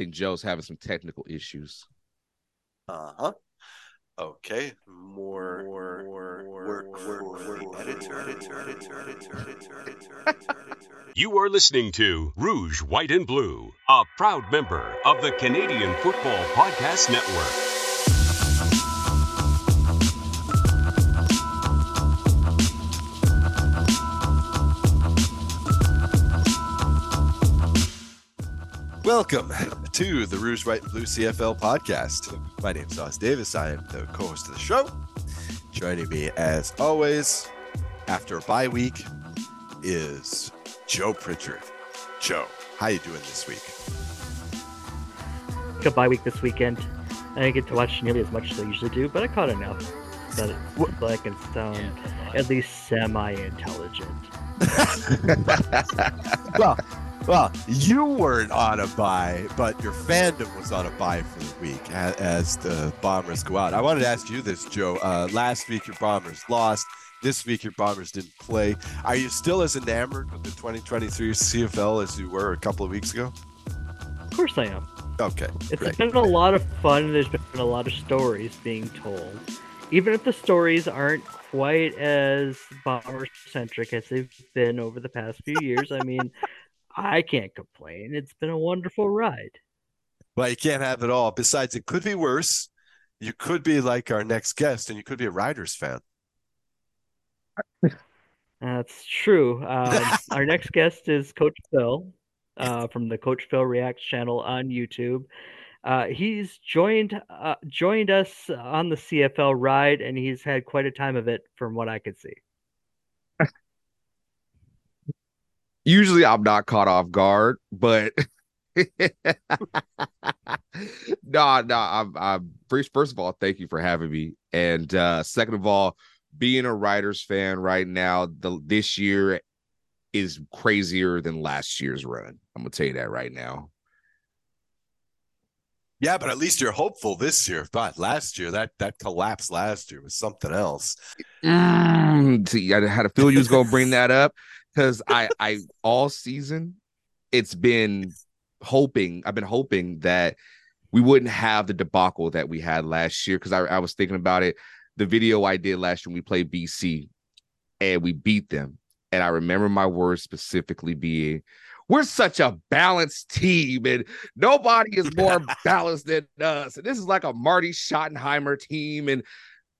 think Joe's having some technical issues. Uh huh. Okay, more, more, more work for the editor. You are listening to Rouge, White, and Blue, a proud member of the Canadian Football Podcast Network. Welcome to the Rouge, White, and Blue CFL podcast. My name is Os Davis. I am the co-host of the show. Joining me, as always, after a bye week, is Joe Pritchard. Joe, how you doing this week? Good bye week this weekend. I didn't get to watch nearly as much as I usually do, but I caught enough so that so I can sound at least semi-intelligent. well, well, you weren't on a bye, but your fandom was on a bye for the week as, as the Bombers go out. I wanted to ask you this, Joe. Uh, last week your Bombers lost. This week your Bombers didn't play. Are you still as enamored with the 2023 CFL as you were a couple of weeks ago? Of course I am. Okay, It's great. been a lot of fun. There's been a lot of stories being told. Even if the stories aren't quite as bomber centric as they've been over the past few years, I mean, I can't complain. It's been a wonderful ride. Well, you can't have it all. Besides, it could be worse. You could be like our next guest, and you could be a Riders fan. That's true. Um, our next guest is Coach Phil uh, from the Coach Phil Reacts channel on YouTube. Uh, he's joined uh, joined us on the CFL ride, and he's had quite a time of it, from what I could see. Usually I'm not caught off guard, but no, no, I'm I'm first first of all, thank you for having me. And uh second of all, being a Riders fan right now, the this year is crazier than last year's run. I'm gonna tell you that right now. Yeah, but at least you're hopeful this year. But last year, that that collapse last year was something else. Mm, see, I had a feel you was gonna bring that up because I I all season it's been hoping I've been hoping that we wouldn't have the debacle that we had last year because I, I was thinking about it. The video I did last year when we played BC and we beat them. And I remember my words specifically being, we're such a balanced team, and nobody is more balanced than us. And this is like a Marty Schottenheimer team. And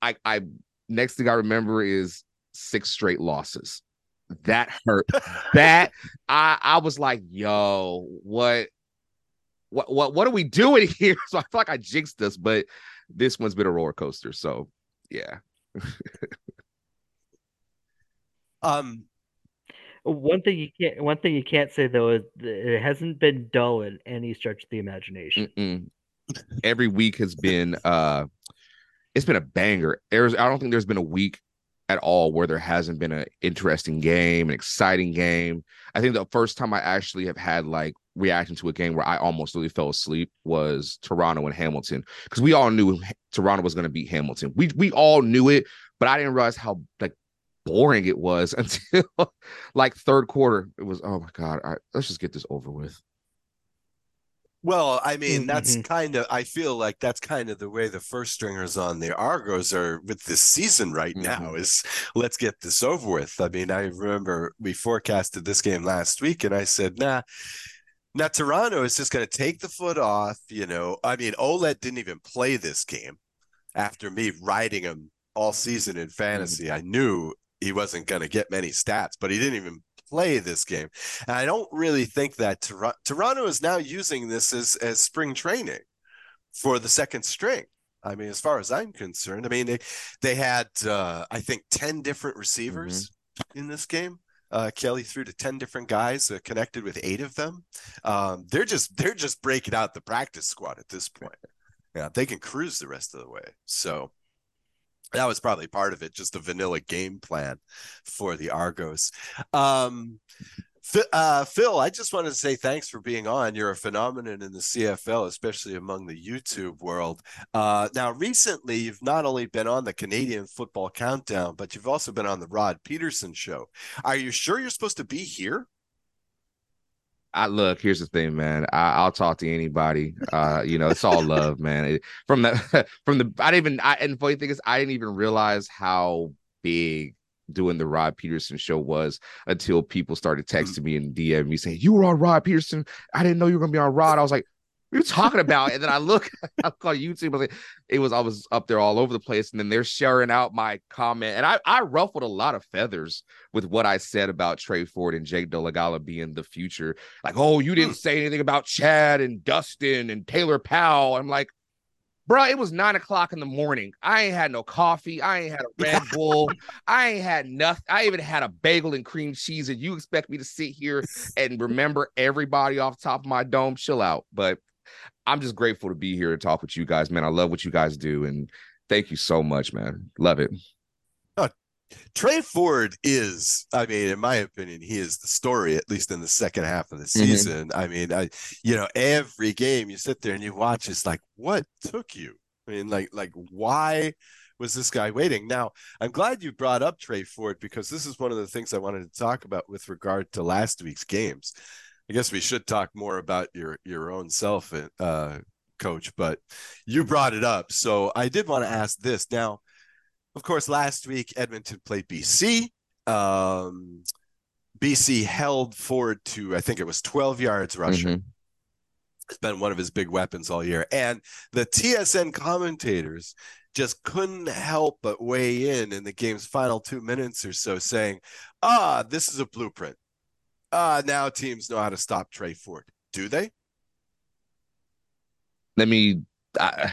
I I next thing I remember is six straight losses. That hurt. that I I was like, yo, what what what what are we doing here? So I feel like I jinxed us, but this one's been a roller coaster. So yeah. Um, One thing you can't one thing you can't say though is it hasn't been dull in any stretch of the imagination. Mm-mm. Every week has been uh it's been a banger. There's I don't think there's been a week at all where there hasn't been an interesting game, an exciting game. I think the first time I actually have had like reaction to a game where I almost really fell asleep was Toronto and Hamilton because we all knew Toronto was going to beat Hamilton. We we all knew it, but I didn't realize how like boring it was until like third quarter. It was oh my god, let's just get this over with. Well, I mean, mm, that's Mhm. kind of. I feel like that's kind of the way the first stringers on the Argos are with this season right now. Mm-hmm. Is let's get this over with. I mean, I remember we forecasted this game last week, and I said, nah. Now Toronto is just going to take the foot off. You know, I mean, Ouellette didn't even play this game after me riding him all season in mm-hmm. fantasy. I knew he wasn't going to get many stats, but he didn't even play this game. And I don't really think that Tor- Toronto is now using this as as spring training for the second string. I mean, as far as I'm concerned, I mean they they had uh, I think ten different receivers in this game. Uh, Kelly threw to ten different guys, uh, connected with eight of them. Um, they're just they're just breaking out the practice squad at this point. Yeah, they can cruise the rest of the way. So that was probably part of it, just a vanilla game plan for the Argos. Um, Phil, uh, Phil, I just wanted to say thanks for being on. You're a phenomenon in the CFL, especially among the YouTube world. Uh, now, recently, you've not only been on the Canadian Football Countdown, but you've also been on the Rod Pedersen Show. Are you sure you're supposed to be here? I look. Here's the thing, man. I, will talk to anybody. Uh, you know, it's all love, man. It, from the from the, I didn't even. I, and funny thing is, I didn't even realize how big doing the Rod Pedersen show was until people started texting me and DM me saying, You were on Rod Pedersen. I didn't know you were gonna be on Rod. I was like, What were talking about? And then I look, I look on YouTube, like, it was I was up there all over the place. And then they're sharing out my comment. And I, I ruffled a lot of feathers with what I said about Tre Ford and Jake Dolegala being the future. Like, oh, you didn't mm. say anything about Chad and Dustin and Taylor Powell. I'm like, bro, it was nine o'clock in the morning. I ain't had no coffee. I ain't had a Red Bull. I ain't had nothing. I even had a bagel and cream cheese. And you expect me to sit here and remember everybody off top of my dome? Chill out. But I'm just grateful to be here to talk with you guys, man. I love what you guys do. And thank you so much, man. Love it. Tre Ford is, I mean, in my opinion, he is the story, at least in the second half of the mm-hmm. season. Mm-hmm. I mean, I, you know, every game you sit there and you watch, it's like, what took you? I mean, like, like why was this guy waiting? Now, I'm glad you brought up Tre Ford because this is one of the things I wanted to talk about with regard to last week's games. I guess we should talk more about your your own self, uh, coach, but you brought it up, so I did want to ask this now of course, last week Edmonton played BC. Um, BC held Ford to I think it was 12 yards rushing. Mm-hmm. It's been one of his big weapons all year, and the TSN commentators just couldn't help but weigh in in the game's final two minutes or so, saying, "Ah, this is a blueprint. Ah, now teams know how to stop Tre Ford. Do they?" Let me. I,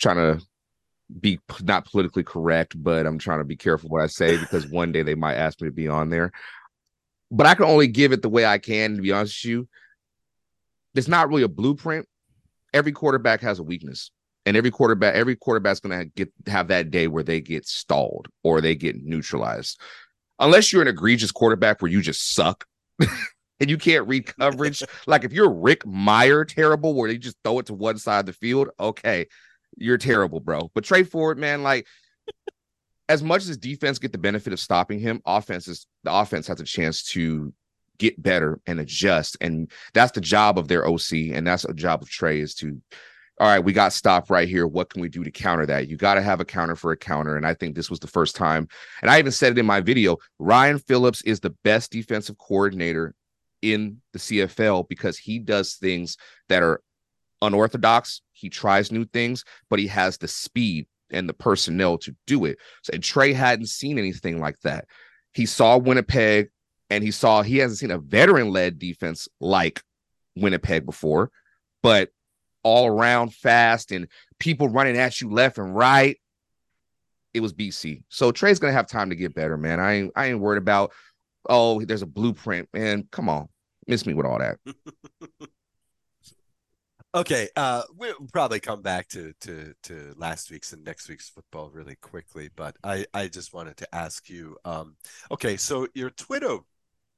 trying to be not politically correct, but I'm trying to be careful what I say because one day they might ask me to be on there. But I can only give it the way I can, to be honest with you. It's not really a blueprint. Every quarterback has a weakness. And every quarterback, every quarterback's gonna get have that day where they get stalled or they get neutralized. Unless you're an egregious quarterback where you just suck and you can't read coverage. like if you're Rick Meyer terrible, where they just throw it to one side of the field, okay, you're terrible, bro. But Tre Ford, man, like as much as defense get the benefit of stopping him, offenses the offense has a chance to get better and adjust. And that's the job of their OC. And that's a job of Tre is to, all right, we got stopped right here. What can we do to counter that? You got to have a counter for a counter. And I think this was the first time. And I even said it in my video Ryan Phillips is the best defensive coordinator in the CFL because he does things that are unorthodox. He tries new things, but he has the speed and the personnel to do it. So, and Tre hadn't seen anything like that. He saw Winnipeg and he saw he hasn't seen a veteran led defense like Winnipeg before, but all around fast and people running at you left and right. It was BC. So Tre's gonna have time to get better, man. I ain't I ain't worried about oh, there's a blueprint. Man, come on. Miss me with all that. Okay, uh, we'll probably come back to, to to last week's and next week's football really quickly, but I I just wanted to ask you. Um, okay, so your Twitter,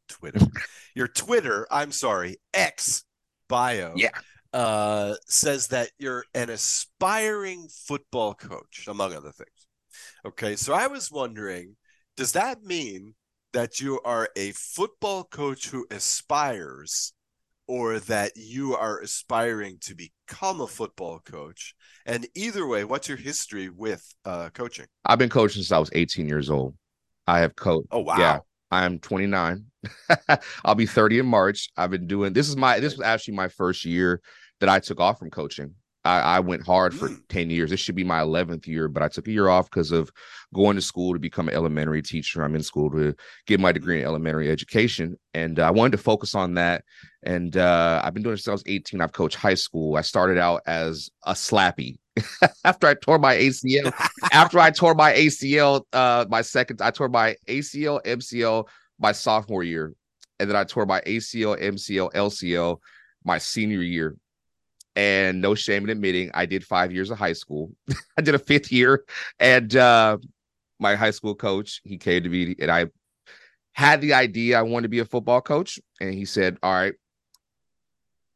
Twitter, your Twitter, I'm sorry, X bio, yeah, uh, says that you're an aspiring football coach, among other things. Okay, so I was wondering, does that mean that you are a football coach who aspires? or that you are aspiring to become a football coach. And either way, what's your history with uh, coaching? I've been coaching since I was 18 years old. I have coached. Oh wow! Yeah, I'm 29. I'll be 30 in March. I've been doing this is my this was actually my first year that I took off from coaching. I, I went hard for mm. 10 years. This should be my 11th year, but I took a year off because of going to school to become an elementary teacher. I'm in school to get my degree in elementary education. And uh, I wanted to focus on that. And uh, I've been doing it since I was 18. I've coached high school. I started out as a slappy. after I tore my ACL, after I tore my ACL, uh, my second, I tore my ACL, MCL my sophomore year, and then I tore my ACL, MCL, LCL my senior year and no shame in admitting I did five years of high school. I did a fifth year, and uh, my high school coach he came to me and I had the idea I wanted to be a football coach, and he said, "All right."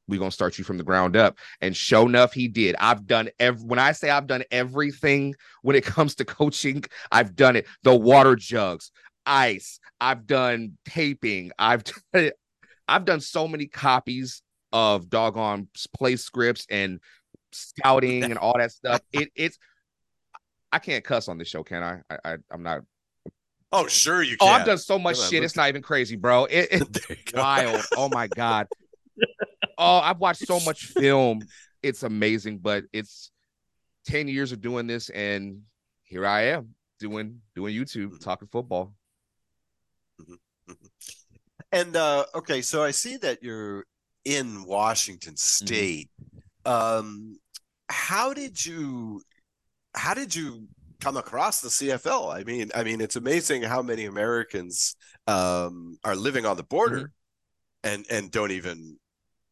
We're gonna start you from the ground up. And show enough, he did. I've done every when I say I've done everything when it comes to coaching, I've done it. The water jugs, ice. I've done taping. I've done, I've done so many copies of doggone play scripts and scouting and all that stuff. It it's I can't cuss on this show, can I? I, I am not. Oh, sure you can. Oh. I've done so much on, shit. It's not even crazy, bro. It, it's wild. Oh my god. Oh, I've watched so much film. It's amazing, but it's 10 years of doing this and here I am doing doing YouTube, mm-hmm. talking football. Mm-hmm. Mm-hmm. And uh okay, so I see that you're in Washington Mm-hmm. State. Um how did you how did you come across the CFL? I mean, I mean it's amazing how many Americans um are living on the border Mm-hmm. and and don't even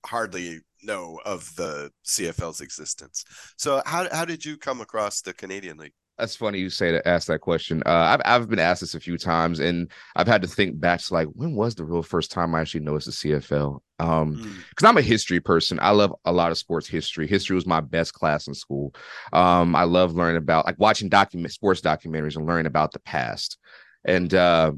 hardly know of the CFL's existence. So how how did you come across the Canadian League? That's funny you say to ask that question. Uh, I've I've been asked this a few times, and I've had to think back to like when was the real first time I actually noticed the CFL? Um, Mm. because I'm a history person. I love a lot of sports history. History was my best class in school. Um, I love learning about like watching document sports documentaries and learning about the past. And uh,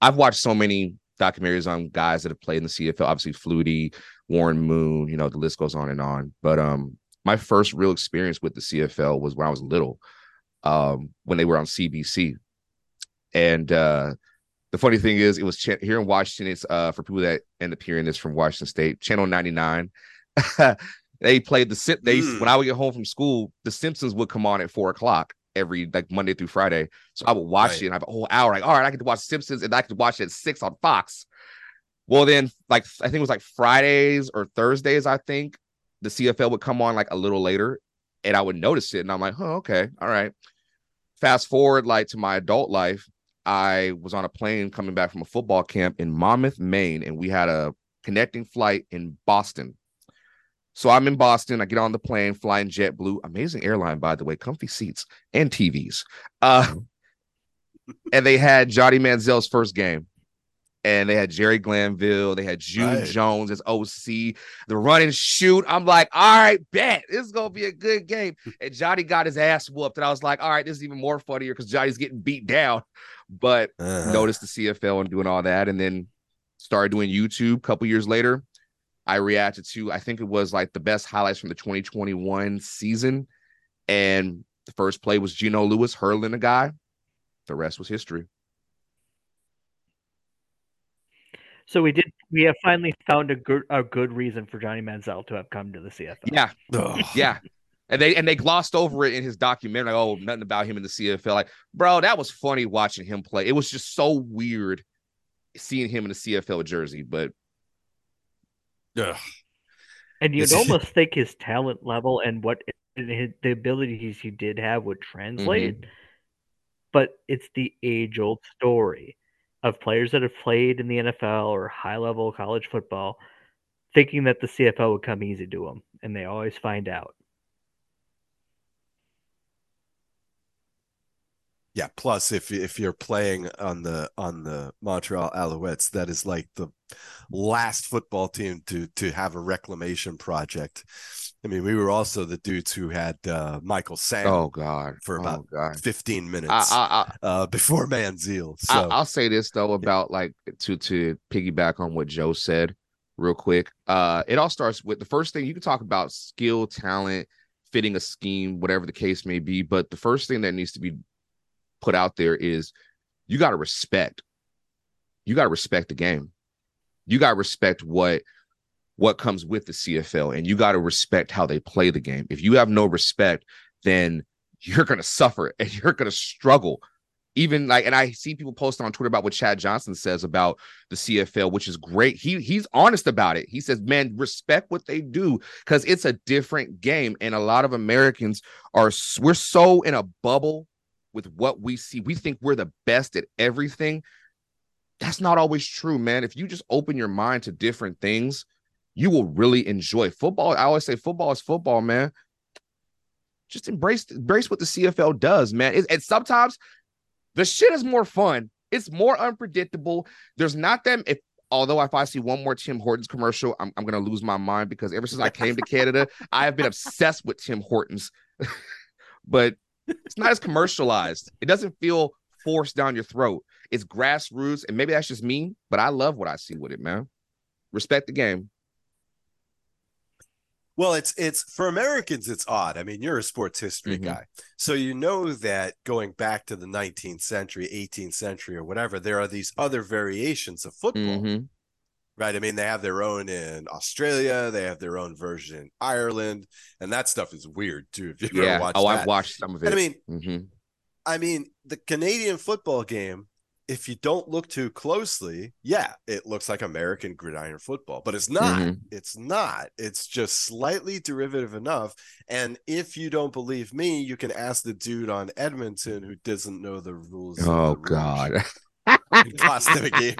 I've watched so many documentaries on guys that have played in the CFL. Obviously, Flutie, Warren Moon. You know, the list goes on and on. But um, my first real experience with the CFL was when I was little, um, when they were on CBC. And uh, the funny thing is, it was ch- here in Washington. It's uh, for people that end up hearing this from Washington State, Channel 99. they played the Sim- they Mm. when I would get home from school, the Simpsons would come on at four o'clock every like Monday through Friday. So I would watch Right. it and I have a whole hour. Like, all right, I get to watch Simpsons and I could watch it at six on Fox. Well, then, like I think it was like Fridays or Thursdays, I think the CFL would come on like a little later, and I would notice it, and I'm like, oh, okay, all right. Fast forward like to my adult life, I was on a plane coming back from a football camp in Monmouth, Maine, and we had a connecting flight in Boston. So I'm in Boston. I get on the plane, flying JetBlue, amazing airline, by the way, comfy seats and TVs. Uh, and they had Johnny Manziel's first game, and they had Jerry Glanville, they had June Right. Jones as OC, the run and shoot. I'm like, all right, bet this is gonna be a good game. And Johnny got his ass whooped, and I was like, all right, this is even more funnier because Johnny's getting beat down. But Uh-huh. noticed the CFL and doing all that, and then started doing YouTube. A couple years later, I reacted to I think it was like the best highlights from the 2021 season, and the first play was Geno Lewis hurling a guy. The rest was history. So we did. We have finally found a good a good reason for Johnny Manziel to have come to the CFL. Yeah, Ugh. yeah. And they and they glossed over it in his documentary. Like, oh, nothing about him in the CFL. Like, bro, that was funny watching him play. It was just so weird seeing him in the CFL jersey. But Ugh. And you'd almost think his talent level and what and his, the abilities he did have would translate. Mm-hmm. But it's the age old story of players that have played in the NFL or high level college football thinking that the CFL would come easy to them, and they always find out. Yeah. Plus, if if you're playing on the on the Montreal Alouettes, that is like the last football team to to have a reclamation project. I mean, we were also the dudes who had uh, Michael Sam oh god, For oh, about god. 15 minutes I, I, I, uh, before Manziel. I, So I'll say this though about like to to piggyback on what Joe said real quick. Uh, it all starts with the first thing you can talk about skill, talent, fitting a scheme, whatever the case may be. But the first thing that needs to be put out there is you got to respect. You got to respect the game. You got to respect what what comes with the CFL, and you got to respect how they play the game. If you have no respect, then you're gonna suffer and you're gonna struggle even like and I see people posting on Twitter about what Chad Johnson says about the CFL, which is great. He he's honest about it. He says, "Man, respect what they do because it's a different game." And a lot of Americans are we're so in a bubble with what we see. We think we're the best at everything. That's not always true, man. If you just open your mind to different things, you will really enjoy football. I always say football is football, man. Just embrace embrace what the CFL does, man. It, and sometimes the shit is more fun. It's more unpredictable. There's not them. If although if I see one more Tim Hortons commercial, I'm, I'm gonna lose my mind because ever since I came to Canada, I have been obsessed with Tim Hortons. but it's not as commercialized. It doesn't feel forced down your throat. It's grassroots, and maybe that's just me, but I love what I see with it, man. Respect the game. Well, it's it's for Americans, it's odd. I mean, you're a sports history Mhm. guy, so you know that going back to the 19th century, 18th century, or whatever, there are these other variations of football, Mhm. Right? I mean, they have their own in Australia, they have their own version in Ireland, and that stuff is weird too. If you ever Yeah. Oh, that. I've watched some of it. And I mean, Mhm. I mean, the Canadian football game, if you don't look too closely, yeah, it looks like American gridiron football, but it's not. Mhm. It's not. It's just slightly derivative enough. And if you don't believe me, you can ask the dude on Edmonton who doesn't know the rules. of Oh the. God. It cost them a game.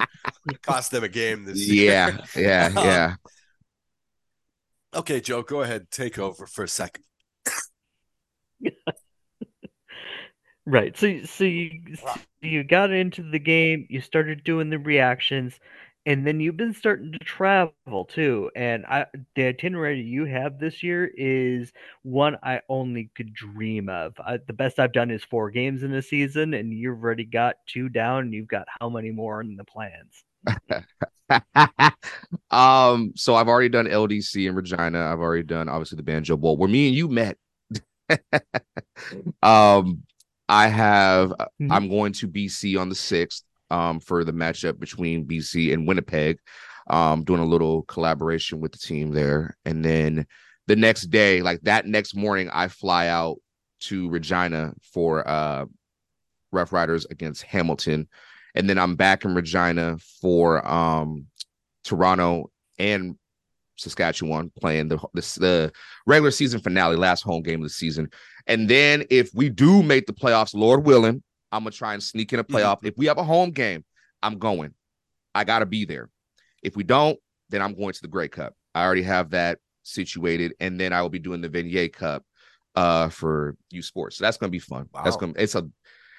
Cost them a game this year. yeah, yeah, Um, yeah. Okay, Joe, go ahead. Take over for a second. Right. So so you so you got into the game, you started doing the reactions, and then you've been starting to travel too. And I the itinerary you have this year is one I only could dream of. I, the best I've done is four games in a season, and you've already got two down, and you've got how many more in the plans? um, so I've already done LDC in Regina. I've already done obviously the Banjo Bowl where me and you met. um, I have Mhm. I'm going to BC on the sixth um for the matchup between BC and Winnipeg. Um, doing a little collaboration with the team there. And then the next day, like that next morning, I fly out to Regina for uh Roughriders against Hamilton. And then I'm back in Regina for um Toronto and Saskatchewan playing the the, the regular season finale, last home game of the season. And then if we do make the playoffs, Lord willing, I'm gonna try and sneak in a playoff. If we have a home game, I'm going. I gotta be there. If we don't, then I'm going to the Grey Cup. I already have that situated, and then I will be doing the Vanier Cup uh for U Sports. So that's gonna be fun. That's gonna it's a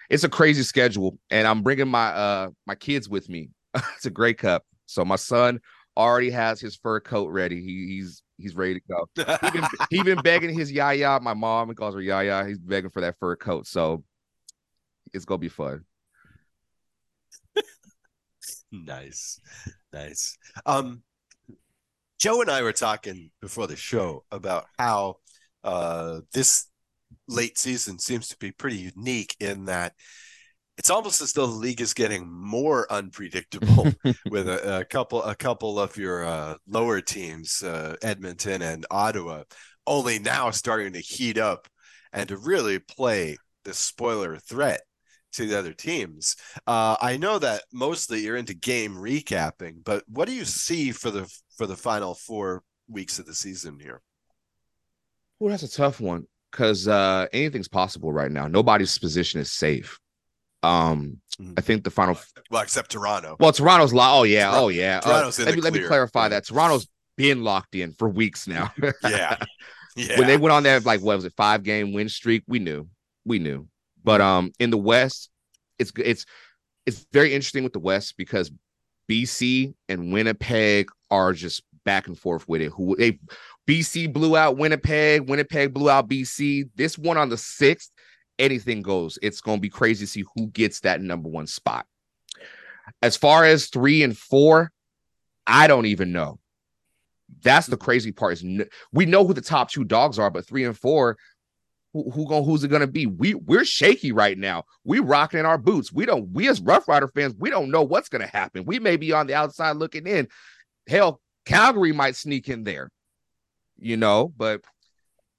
it's a crazy schedule, and I'm bringing my uh my kids with me. it's a Grey Cup, so my son already has his fur coat ready. He, he's he's ready to go. He been, he been begging his yaya. My mom calls her yaya. He's begging for that fur coat, so it's gonna be fun. nice nice um joe and i were talking before the show about how uh this late season seems to be pretty unique in that it's almost as though the league is getting more unpredictable with a, a couple a couple of your uh, lower teams uh, edmonton and ottawa only now starting to heat up and to really play the spoiler threat to the other teams. Uh, I know that mostly you're into game recapping, but what do you see for the for the final four weeks of the season here? Well, that's a tough one because uh, anything's possible right now. Nobody's position is safe. Um, Mhm. I think the final. Well, except Toronto. Well, Toronto's lo- Oh yeah. Toronto- Oh yeah. Uh, Toronto's in let me let me clarify that Toronto's been locked in for weeks now. yeah, yeah. when they went on that like what was it five game win streak we knew we knew but um in the west it's it's it's very interesting with the west because bc and winnipeg are just back and forth with it. Who they bc blew out winnipeg winnipeg blew out bc this one on the sixth anything goes. It's to be crazy to see who gets that number one spot. As far as three and four i don't even know. That's the crazy part is we know who the top two dogs are, but three and four, who, who going who's it gonna be? We we're shaky right now. We rocking in our boots. We don't. We as Roughrider fans, we don't know what's gonna happen. We may be on the outside looking in. Hell, Calgary might sneak in there, you know. But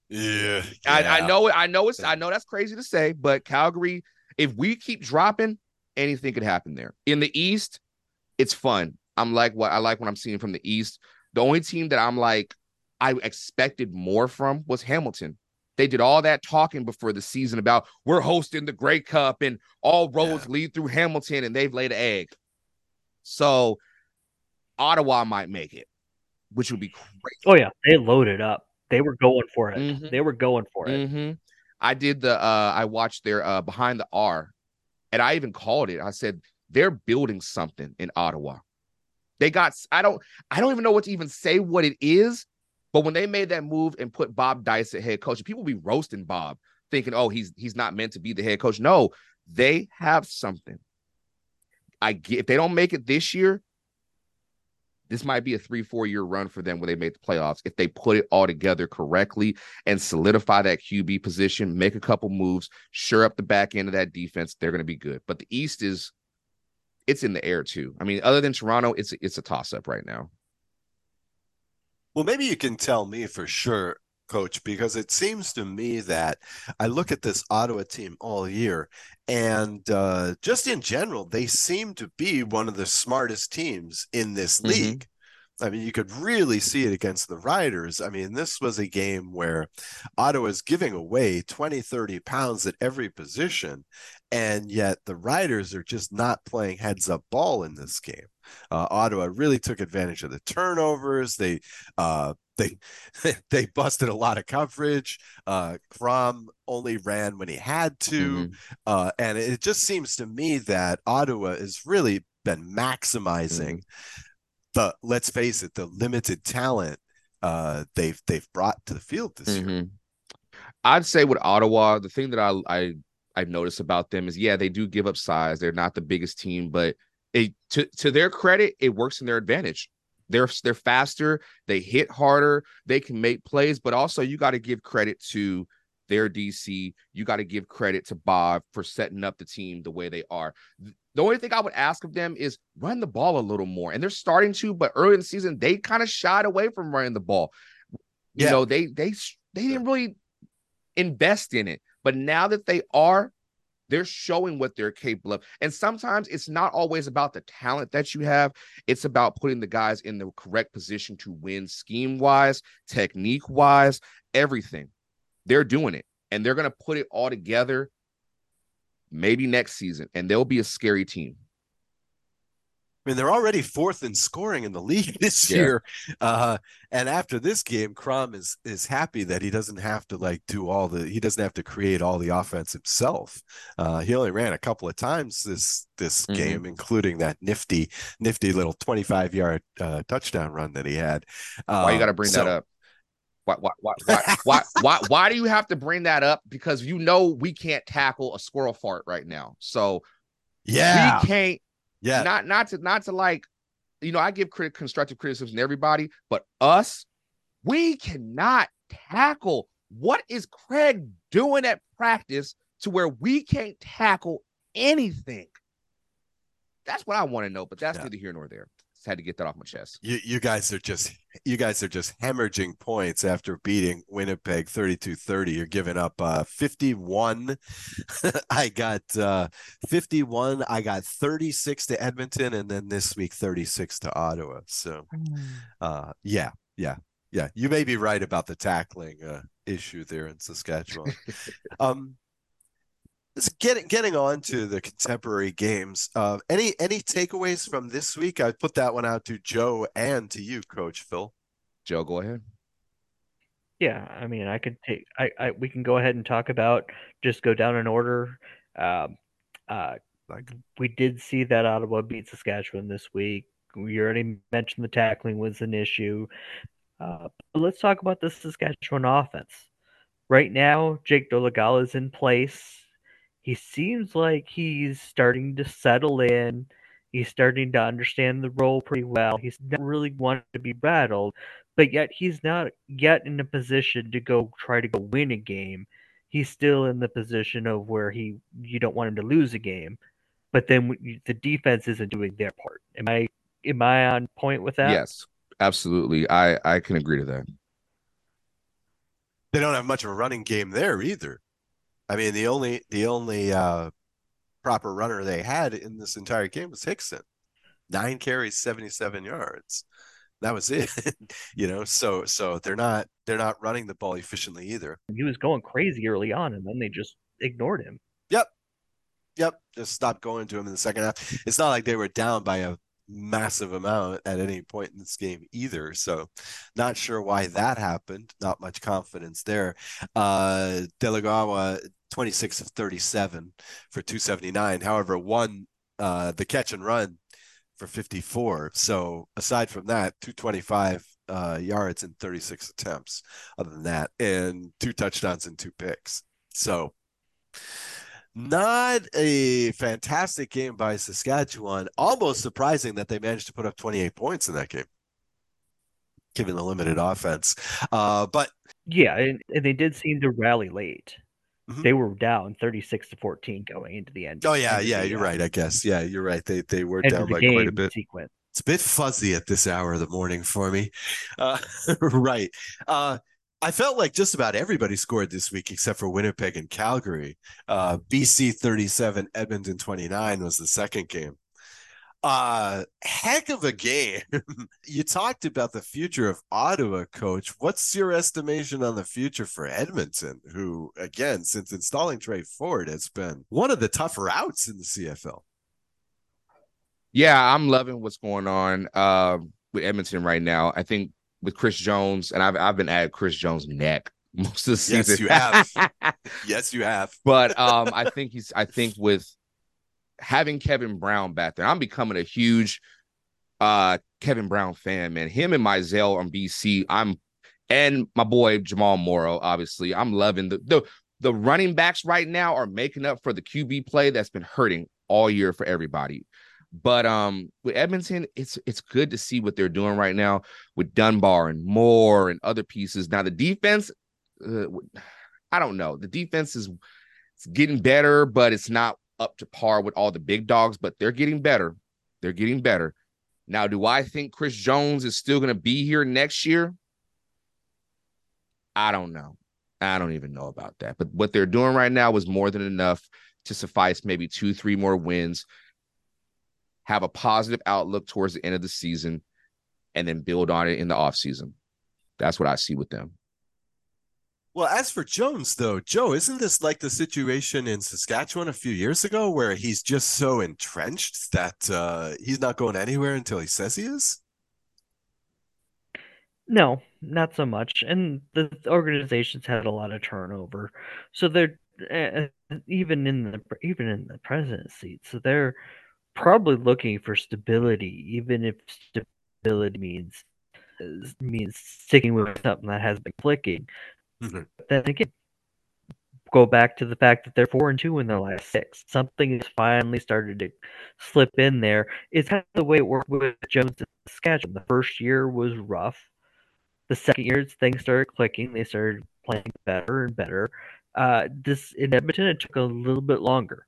yeah, I, yeah. I know it. I know it's. I know that's crazy to say, but Calgary, if we keep dropping, anything could happen there. In the East, it's fun. I'm like what I like what I'm seeing from the East. The only team that I'm like I expected more from was Hamilton. They did all that talking before the season about we're hosting the Grey Cup and all roads lead through Hamilton, and they've laid an egg. So Ottawa might make it, which would be crazy. Oh yeah, they loaded up. They were going for it. Mhm. They were going for it. hmm I did the uh I watched their uh behind the R and I even called it. I said they're building something in Ottawa. They got I don't I don't even know what to even say what it is, but when they made that move and put Bob Dyce at head coach, people be roasting Bob, thinking, oh, he's he's not meant to be the head coach. No, they have something. I get if they don't make it this year, this might be a three, four year run for them when they make the playoffs. If they put it all together correctly and solidify that QB position, make a couple moves, sure up the back end of that defense, they're going to be good. But the East is, it's in the air too. I mean, other than Toronto, it's it's a toss up right now. Well, maybe you can tell me for sure, coach, because it seems to me that I look at this Ottawa team all year, and uh, just in general, they seem to be one of the smartest teams in this Mhm. league. I mean, you could really see it against the Riders. I mean, this was a game where Ottawa's giving away 20, 30 pounds at every position, and yet the Riders are just not playing heads up ball in this game. Uh, Ottawa really took advantage of the turnovers. They uh, they they busted a lot of coverage. Uh, Crum only ran when he had to, Mhm. uh, and it just seems to me that Ottawa has really been maximizing the. Let's face it, the limited talent uh, they've they've brought to the field this year. Mhm. I'd say with Ottawa, the thing that I I I notice about them is yeah, they do give up size. They're not the biggest team, but it to to their credit, it works in their advantage. They're they're faster, they hit harder, they can make plays, but also you got to give credit to their DC. You got to give credit to Bob for setting up the team the way they are. The only thing I would ask of them is run the ball a little more. And they're starting to, but early in the season, they kind of shied away from running the ball. You Yeah. know, they they they didn't really invest in it. But now that they are, they're showing what they're capable of. And sometimes it's not always about the talent that you have, it's about putting the guys in the correct position to win scheme wise, technique wise, everything. They're doing it and they're going to put it all together maybe next season and they'll be a scary team. I mean, they're already fourth in scoring in the league this Yeah. year. Uh, and after this game, Crum is is happy that he doesn't have to like do all the he doesn't have to create all the offense himself. Uh, he only ran a couple of times this this Mhm. game, including that nifty nifty little twenty five yard uh, touchdown run that he had. Uh, Why you got to bring so- that up? Why, why, why, why, why, why, why do you have to bring that up? Because you know we can't tackle a squirrel fart right now. So Yeah, we can't yeah. not not to not to like you know i give crit- constructive criticism to everybody but us we cannot tackle what is craig doing at practice to where we can't tackle anything that's what i want to know but that's Yeah. neither here nor there just had to get that off my chest You you guys are just you guys are just hemorrhaging points after beating Winnipeg 32-30. You're giving up uh 51. I got uh 51. I got 36 to Edmonton and then this week 36 to Ottawa. So uh yeah, yeah. Yeah, you may be right about the tackling uh issue there in Saskatchewan. um Let's getting getting on to the contemporary games. Uh, any any takeaways from this week? I put that one out to Joe and to you, Coach Phil. joe go ahead Yeah, I mean, I could take. I, I we can go ahead and talk about just go down in order. Um, uh, Like- we did see that Ottawa beat Saskatchewan this week. We already mentioned the tackling was an issue. Uh, but let's talk about the Saskatchewan offense. Right now, Jake Dolegala is in place. He seems like he's starting to settle in. He's starting to understand the role pretty well. He's not really wanting to be rattled but yet he's not yet in a position to go try to go win a game. He's still in the position of where he you don't want him to lose a game, but then the defense isn't doing their part. Am I am I on point with that? yes absolutely i i can agree to that They don't have much of a running game there either. I mean, the only the only uh, proper runner they had in this entire game was Hickson. Nine carries, 77 yards. That was it. you know, so so they're not they're not running the ball efficiently either. He was going crazy early on, and then they just ignored him. Yep, yep. just stopped going to him in the second half. It's not like they were down by a massive amount at any point in this game either. So, not sure why that happened. Not much confidence there. Uh, Dolegala, 26 of 37 for 279. However, one uh, the catch and run for 54. So, aside from that, 225 uh, yards in 36 attempts. Other than that, and two touchdowns and two picks. So, Not a fantastic game by Saskatchewan. Almost surprising that they managed to put up 28 points in that game, given the limited offense. Uh, but yeah, and, and, they did seem to rally late. Mhm. They were down 36 to 14 going into the end. oh yeah, yeah, you're right. I guess yeah, you're right. They they were End down by quite a bit. sequence. It's a bit fuzzy at this hour of the morning for me. Uh, right. Uh, I felt like just about everybody scored this week except for Winnipeg and Calgary. Uh, BC 37, Edmonton 29 was the second game. Uh, heck of a game. you talked about the future of Ottawa, coach. What's your estimation on the future for Edmonton, who, again, since installing Tre Ford, has been one of the tougher outs in the CFL? Yeah, I'm loving what's going on uh, with Edmonton right now. I think with Chris Jones, and I've I've been at Chris Jones' neck most of the season. Yes, you have. Yes, you have. but um, I think he's. I think with having Kevin Brown back there, I'm becoming a huge uh Kevin Brown fan. Man, him and Mizzell on BC. I'm and my boy Jamal Morrow. Obviously, I'm loving the the the running backs right now are making up for the QB play that's been hurting all year for everybody. But um with Edmonton, it's it's good to see what they're doing right now with Dunbar and Moore and other pieces. Now the defense, uh, I don't know. The defense is it's getting better, but it's not up to par with all the big dogs. But they're getting better. They're getting better. Now, do I think Chris Jones is still going to be here next year? I don't know. I don't even know about that. But what they're doing right now is more than enough to suffice maybe two, three more wins, have a positive outlook towards the end of the season, and then build on it in the offseason. That's what I see with them. Well, as for Jones, though, Joe, isn't this like the situation in Saskatchewan a few years ago where he's just so entrenched that uh, he's not going anywhere until he says he is? No, not so much. And the organization's had a lot of turnover, so they're uh, even in the even in the president's seat. So they're probably looking for stability, even if stability means means sticking with something that has been clicking. Mhm. Then again, go back to the fact that they're four and two in their last six. Something has finally started to slip in there. It's kind of the way it worked with Jones and Saskatchewan. The first year was rough. The second year, things started clicking. They started playing better and better. Uh, this in Edmonton, it took a little bit longer.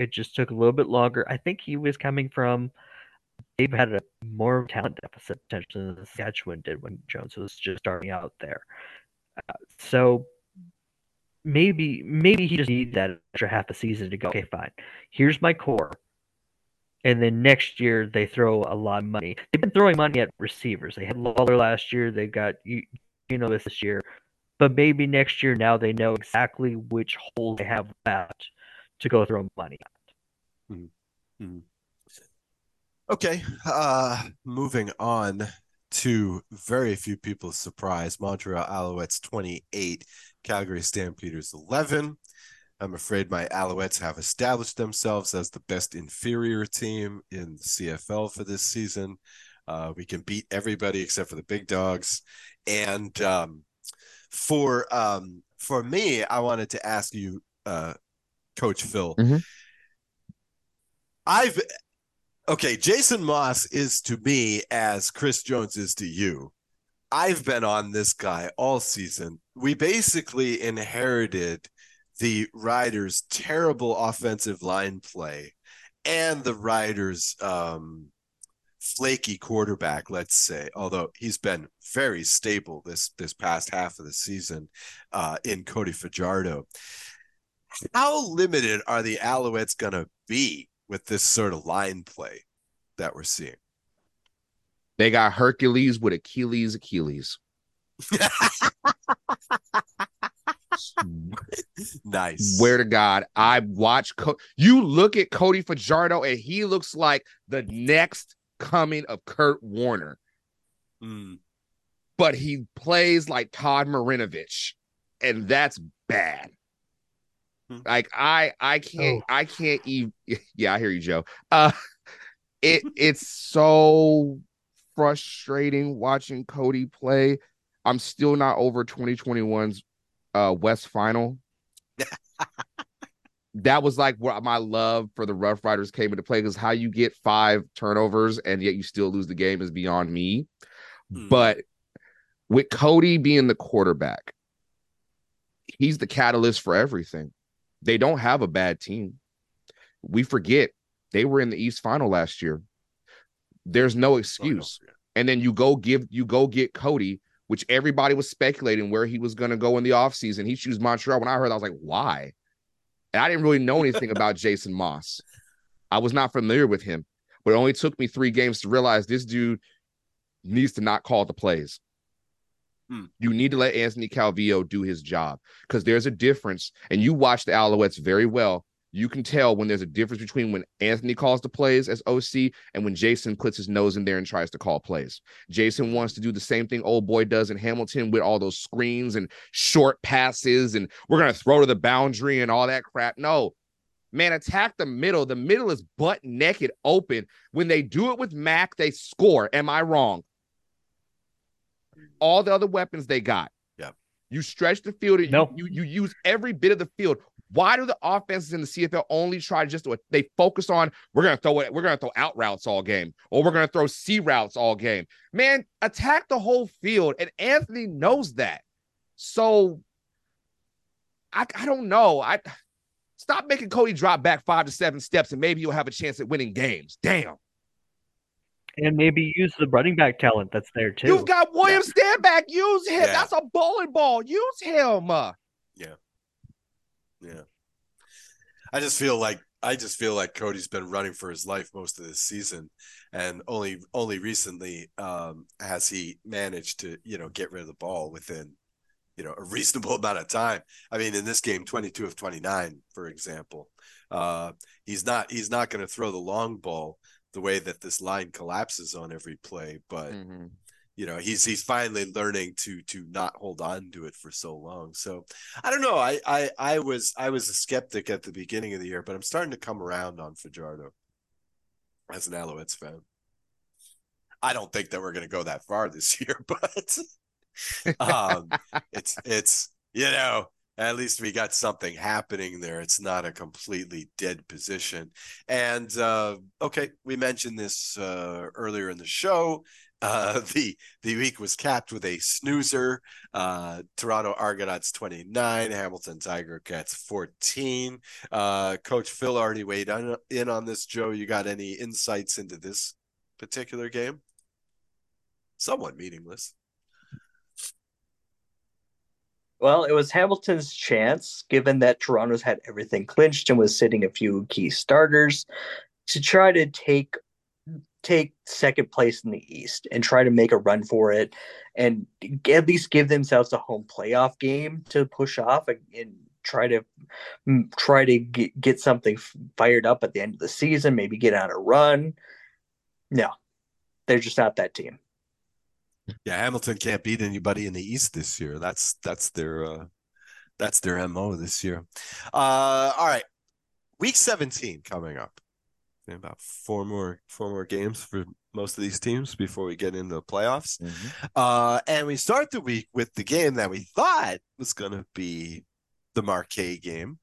It just took a little bit longer. I think he was coming from. They've had a more talent deficit potentially than Saskatchewan did when Jones was just starting out there. Uh, so maybe maybe he just needs that extra half a season to go. Okay, fine. Here's my core. And then next year they throw a lot of money. They've been throwing money at receivers. They had Lawler last year. They got you you know this this year. But maybe next year now they know exactly which hole they have left to go throw money at. Okay, uh, moving on to very few people's surprise Montreal Alouettes 28, Calgary Stampeders 11. I'm afraid my Alouettes have established themselves as the best inferior team in CFL for this season. Uh, we can beat everybody except for the big dogs. And um, for um, for me, I wanted to ask you, uh, Coach Phil. Mhm. I've okay. Jason Maas is to me as Chris Jones is to you. I've been on this guy all season. We basically inherited the Riders' terrible offensive line play and the Riders' um, flaky quarterback, let's say, although he's been very stable this this past half of the season uh, in Cody Fajardo. How limited are the Alouettes going to be with this sort of line play that we're seeing? They got Hercules with Achilles, Achilles. Nice. Where to God, I watch. Co- you look at Cody Fajardo, and he looks like the next coming of Kurt Warner, Mm, but he plays like Todd Marinovich, and that's bad. Hmm. Like I, I can't, Oh. I can't even. Yeah, I hear you, Joe. Uh, it it's so frustrating watching Cody play. I'm still not over 2021's uh West Final. that was like where my love for the Roughriders came into play because how you get five turnovers and yet you still lose the game is beyond me. Hmm. But with Cody being the quarterback, he's the catalyst for everything. They don't have a bad team. We forget they were in the East Final last year. There's no Oh, excuse. no. And then you go give you go get Cody, which everybody was speculating where he was going to go in the offseason. He chooses Montreal. When I heard, I was like, why? And I didn't really know anything about Jason Maas. I was not familiar with him, but it only took me three games to realize this dude needs to not call the plays. Hmm. You need to let Anthony Calvillo do his job because there's a difference. And you watch the Alouettes very well. You can tell when there's a difference between when Anthony calls the plays as OC and when Jason puts his nose in there and tries to call plays. Jason wants to do the same thing old boy does in Hamilton with all those screens and short passes and we're going to throw to the boundary and all that crap. No, man, attack the middle. The middle is butt naked open. When they do it with Mack, they score. Am I wrong? All the other weapons they got. Yep. You stretch the field. you- No. You, you use every bit of the field. Why do the offenses in the CFL only try to just do it? They focus on we're gonna throw it, we're gonna throw out routes all game, or we're gonna throw C routes all game. Man, attack the whole field, and Anthony knows that. So I, I don't know. I stop making Cody drop back five to seven steps, and maybe you'll have a chance at winning games. Damn. And maybe use the running back talent that's there too. You've got William Stanback. Use him. Yeah. That's a bowling ball. Use him. Uh, Yeah. I just feel like I just feel like Cody's been running for his life most of this season, and only only recently um, has he managed to you know get rid of the ball within you know a reasonable amount of time. I mean, in this game, twenty two of twenty nine, for example, uh, he's not he's not going to throw the long ball the way that this line collapses on every play, but you know he's he's finally learning to to not hold on to it for so long. So i don't know i i i was i was a skeptic at the beginning of the year but i'm starting to come around on fajardo as an alouettes fan. I don't think that we're going to go that far this year but um it's it's you know at least we got something happening there it's not a completely dead position and uh okay we mentioned this uh earlier in the show uh, the the week was capped with a snoozer. Uh, Toronto Argonauts 29, Hamilton Tiger Cats 14. Uh, Coach Phil already weighed on, in on this. Joe, you got any insights into this particular game? Somewhat meaningless. Well, it was Hamilton's chance, given that Toronto's had everything clinched and was sitting a few key starters, to try to take take second place in the East and try to make a run for it, and at least give themselves a home playoff game to push off and, and try to mm, try to get, get something fired up at the end of the season. Maybe get on a run. No, they're just not that team. Yeah, Hamilton can't beat anybody in the East this year. That's that's their uh, that's their mo this year. Uh, all right, week 17 coming up. In about four more four more games for most of these teams before we get into the playoffs. Uh, and we start the week with the game that we thought was going to be the marquee game,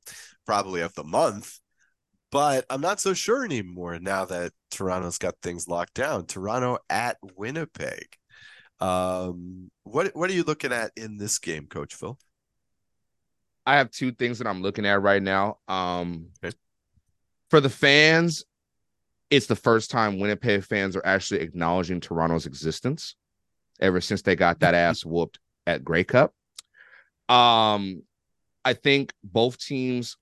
probably of the month. But I'm not so sure anymore now that Toronto's got things locked down. Toronto at Winnipeg. Um, what what are you looking at in this game, Coach Phil? I have two things that I'm looking at right now. Um, Okay. for the fans, it's the first time Winnipeg fans are actually acknowledging Toronto's existence ever since they got that ass whooped at Grey Cup. Um, I think both teams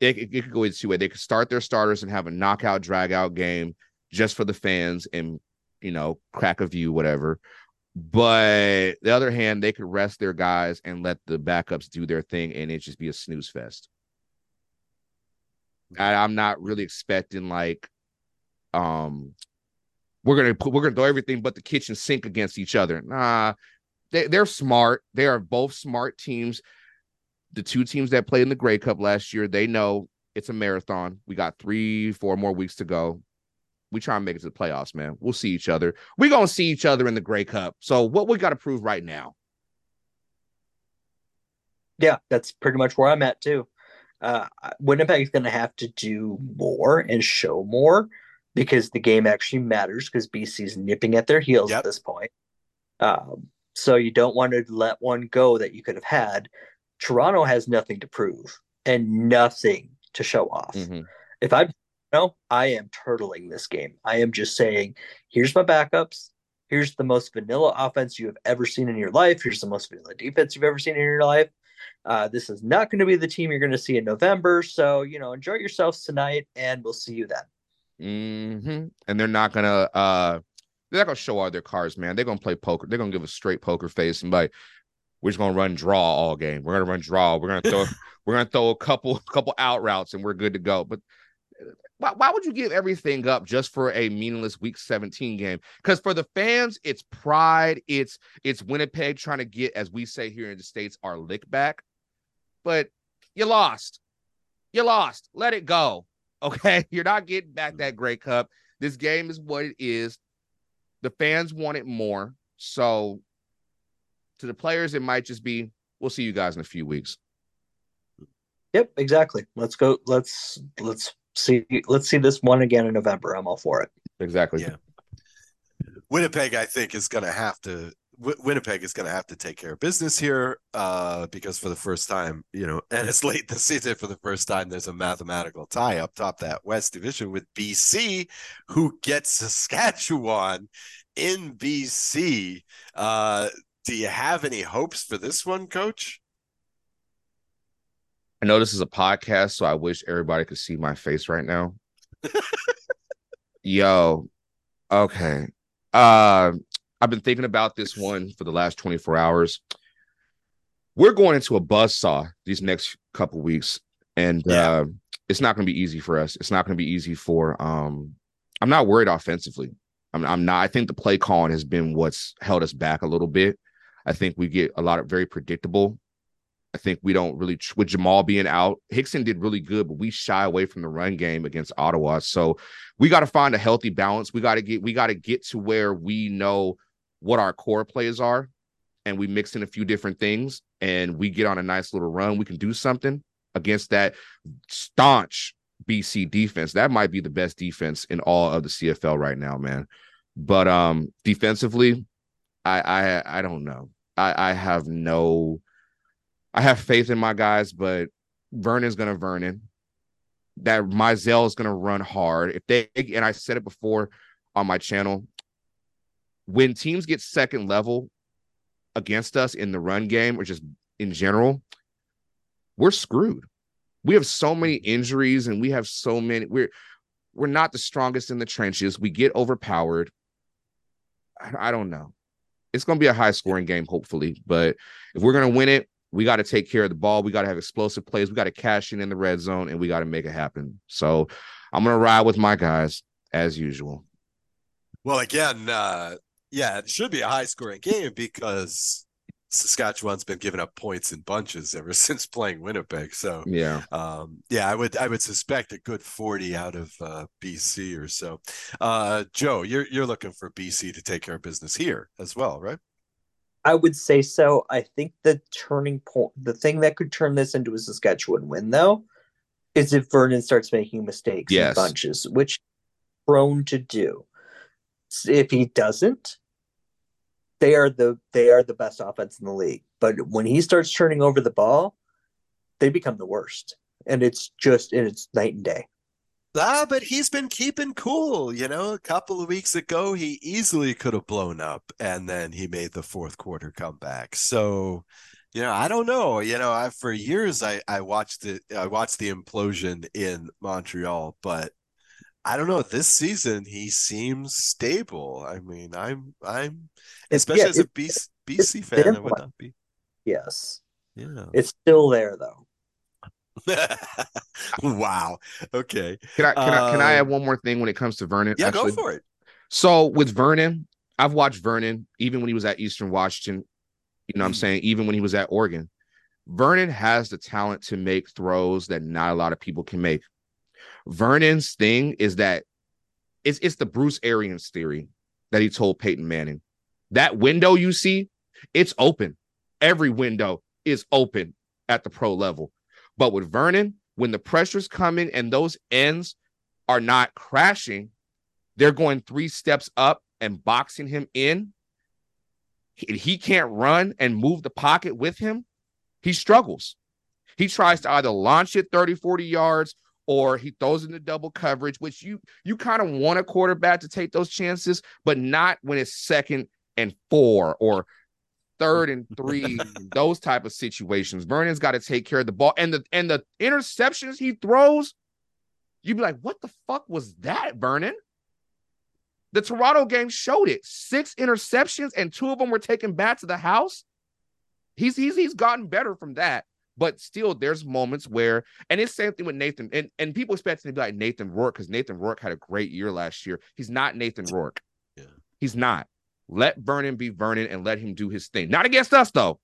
it, it, it could go either two way. They could start their starters and have a knockout, drag out game just for the fans and you know crack a view, whatever. But the other hand, they could rest their guys and let the backups do their thing, and it just be a snooze fest. I, I'm not really expecting like, um, we're gonna put we're gonna throw everything but the kitchen sink against each other. Nah, they they're smart. They are both smart teams. The two teams that played in the Grey Cup last year, they know it's a marathon. We got three, four more weeks to go. We try and make it to the playoffs, man. We'll see each other. We're gonna see each other in the Grey Cup. So what we got to prove right now? Yeah, that's pretty much where I'm at too. Uh, Winnipeg is going to have to do more and show more because the game actually matters because BC's nipping at their heels Yep. at this point. Um, so you don't want to let one go that you could have had. Toronto has nothing to prove and nothing to show off. Mhm. If I no, I am turtling this game. I am just saying, here's my backups. Here's the most vanilla offense you have ever seen in your life. Here's the most vanilla defense you've ever seen in your life. Uh, this is not going to be the team you're going to see in November. So, you know, enjoy yourselves tonight and we'll see you then. hmm And they're not gonna uh they're not gonna show all their cards, man. They're gonna play poker. They're gonna give a straight poker face and be like, we're just gonna run draw all game. We're gonna run draw. We're gonna throw we're gonna throw a couple couple out routes and we're good to go. But why, why would you give everything up just for a meaningless week 17 game? Because for the fans, it's pride, it's it's Winnipeg trying to get, as we say here in the States, our lick back. But you lost. You lost. Let it go. Okay. You're not getting back that Grey Cup. This game is what it is. The fans want it more. So to the players, it might just be, we'll see you guys in a few weeks. Yep, exactly. Let's go. Let's let's see. Let's see this one again in November. I'm all for it. Exactly. Yeah. Winnipeg, I think, is going to have to. Wi- Winnipeg is going to have to take care of business here uh, because for the first time, you know, and it's late this season for the first time, there's a mathematical tie up top that West Division with BC, who gets Saskatchewan in BC. Uh, do you have any hopes for this one, Coach? I know this is a podcast, so I wish everybody could see my face right now. Yo, okay. Uh, I've been thinking about this one for the last 24 hours. We're going into a buzz saw these next couple weeks, and Yeah. uh, it's not going to be easy for us. It's not going to be easy for. Um, I'm not worried offensively. I'm, I'm not. I think the play calling has been what's held us back a little bit. I think we get a lot of very predictable I think we don't really with Jamal being out. Hickson did really good, but we shy away from the run game against Ottawa. So we got to find a healthy balance. We got to get we got to get to where we know what our core plays are, and we mix in a few different things, and we get on a nice little run. We can do something against that staunch BC defense. That might be the best defense in all of the CFL right now, man. But um defensively, I I I don't know. I I have no I have faith in my guys, but Vernon's gonna Vernon. That Mizzell is gonna run hard. If they and I said it before on my channel, when teams get second level against us in the run game or just in general, we're screwed. We have so many injuries and we have so many. We're we're not the strongest in the trenches. We get overpowered. I, don't know. It's going to be a high scoring game, hopefully. But if we're going to win it, we got to take care of the ball. We got to have explosive plays. We got to cash in in the red zone, and we got to make it happen. So I'm going to ride with my guys as usual. Well, again, uh, yeah, it should be a high scoring game because Saskatchewan's been giving up points in bunches ever since playing Winnipeg. So Yeah. um, yeah, I would I would suspect a good 40 out of uh, BC or so. Uh, Joe, you're you're looking for BC to take care of business here as well, right? I would say so. I think the turning point, the thing that could turn this into a Saskatchewan win, though, is if Vernon starts making mistakes Yes. in bunches, which he's prone to do. If he doesn't, they are the they are the best offense in the league. But when he starts turning over the ball, they become the worst, and it's just and it's night and day. Ah, but he's been keeping cool. You know, a couple of weeks ago, he easily could have blown up, and then he made the fourth quarter comeback. So, you know, I don't know. You know, I for years I I watched it. I watched the implosion in Montreal, but I don't know. This season, he seems stable. I mean, I'm I'm especially yeah, as a BC, BC fan, I would not be. Yes, Yeah. it's still there though. wow. Okay. Can I can I can I add Um, one more thing when it comes to Vernon? Yeah, actually? go for it. So with Vernon, I've watched Vernon even when he was at Eastern Washington. You know what I'm Mm. saying? Even when he was at Oregon. Vernon has the talent to make throws that not a lot of people can make. Vernon's thing is that it's it's the Bruce Arians theory that he told Peyton Manning. That window you see, it's open. Every window is open at the pro level. But with Vernon, when the pressure's coming and those ends are not crashing, they're going three steps up and boxing him in. He, he can't run and move the pocket with him. He struggles. He tries to either launch it 30, 40 yards or he throws in the double coverage, which you you kind of want a quarterback to take those chances, but not when it's second and four or third and three, those type of situations. Vernon's got to take care of the ball. And the and the interceptions he throws, you'd be like, what the fuck was that, Vernon? The Toronto game showed it. Six interceptions, and two of them were taken back to the house. He's he's he's gotten better from that. But still, there's moments where, and it's same thing with Nathan, and, and people expect him to be like Nathan Rourke because Nathan Rourke had a great year last year. He's not Nathan Rourke. Yeah. He's not. Let Vernon be Vernon and let him do his thing. Not against us though,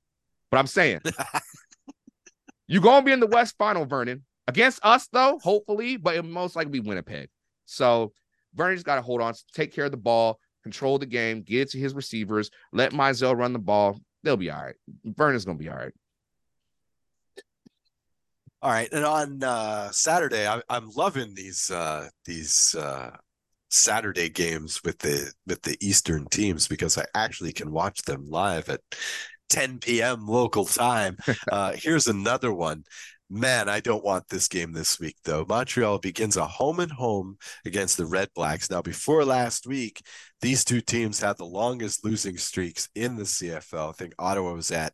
but I'm saying you're gonna be in the West Final, Vernon. Against us though, hopefully, but it most likely be Winnipeg. So Vernon's got to hold on, take care of the ball, control the game, get it to his receivers, let Mizzell run the ball. They'll be all right. Vernon's gonna be all right. All right, and on uh, Saturday, I, I'm loving these uh, these uh, Saturday games with the with the Eastern teams because I actually can watch them live at 10 p.m. local time. Uh, here's another one. Man, I don't want this game this week though. Montreal begins a home and home against the Red Blacks. Now, before last week, these two teams had the longest losing streaks in the CFL. I think Ottawa was at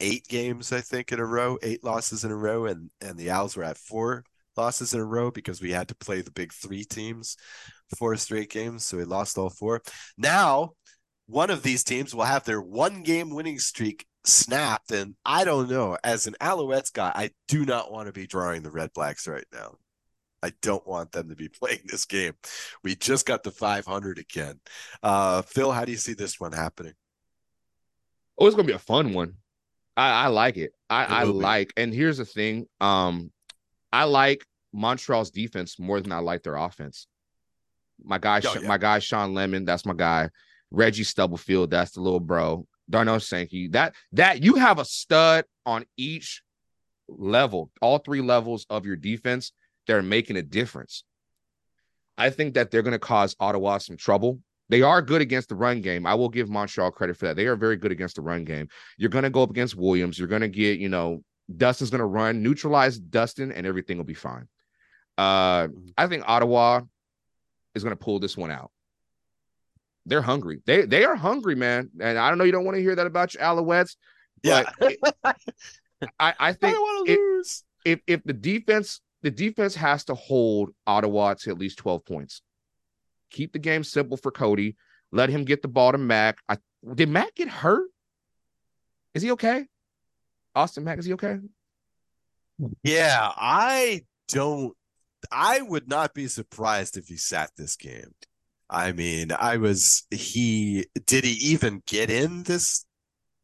eight games, I think, in a row, eight losses in a row, and and the Owls were at four losses in a row because we had to play the big three teams four straight games, so we lost all four. Now, one of these teams will have their one game winning streak snapped, and I don't know. As an Alouettes guy, I do not want to be drawing the Red Blacks right now. I don't want them to be playing this game. We just got the 500 again. Uh, Phil, how do you see this one happening? Oh, it's gonna be a fun one. I, I like it. I, I like, and here's the thing. Um, I like Montreal's defense more than I like their offense. My guy, yeah. my guy, Shawn Lemon, that's my guy. Reggie Stubblefield, that's the little bro. Darnell Sankey, that that you have a stud on each level, all three levels of your defense. They're making a difference. I think that they're going to cause Ottawa some trouble. They are good against the run game. I will give Montreal credit for that. They are very good against the run game. You're going to go up against Williams. You're going to get, you know, Dustin's going to run, neutralize Dustin, and everything will be fine. Uh, mm-hmm. I think Ottawa is going to pull this one out. They're hungry. They they are hungry, man. And I don't know you don't want to hear that about your Alouettes. Yeah. I, I think I if, if if the defense the defense has to hold Ottawa to at least 12 points. Keep the game simple for Cody. Let him get the ball to Mack. I, did Mack get hurt? Is he okay? Austin Mack, is he okay? Yeah, I don't I would not be surprised if he sat this game. I mean, I was he did he even get in this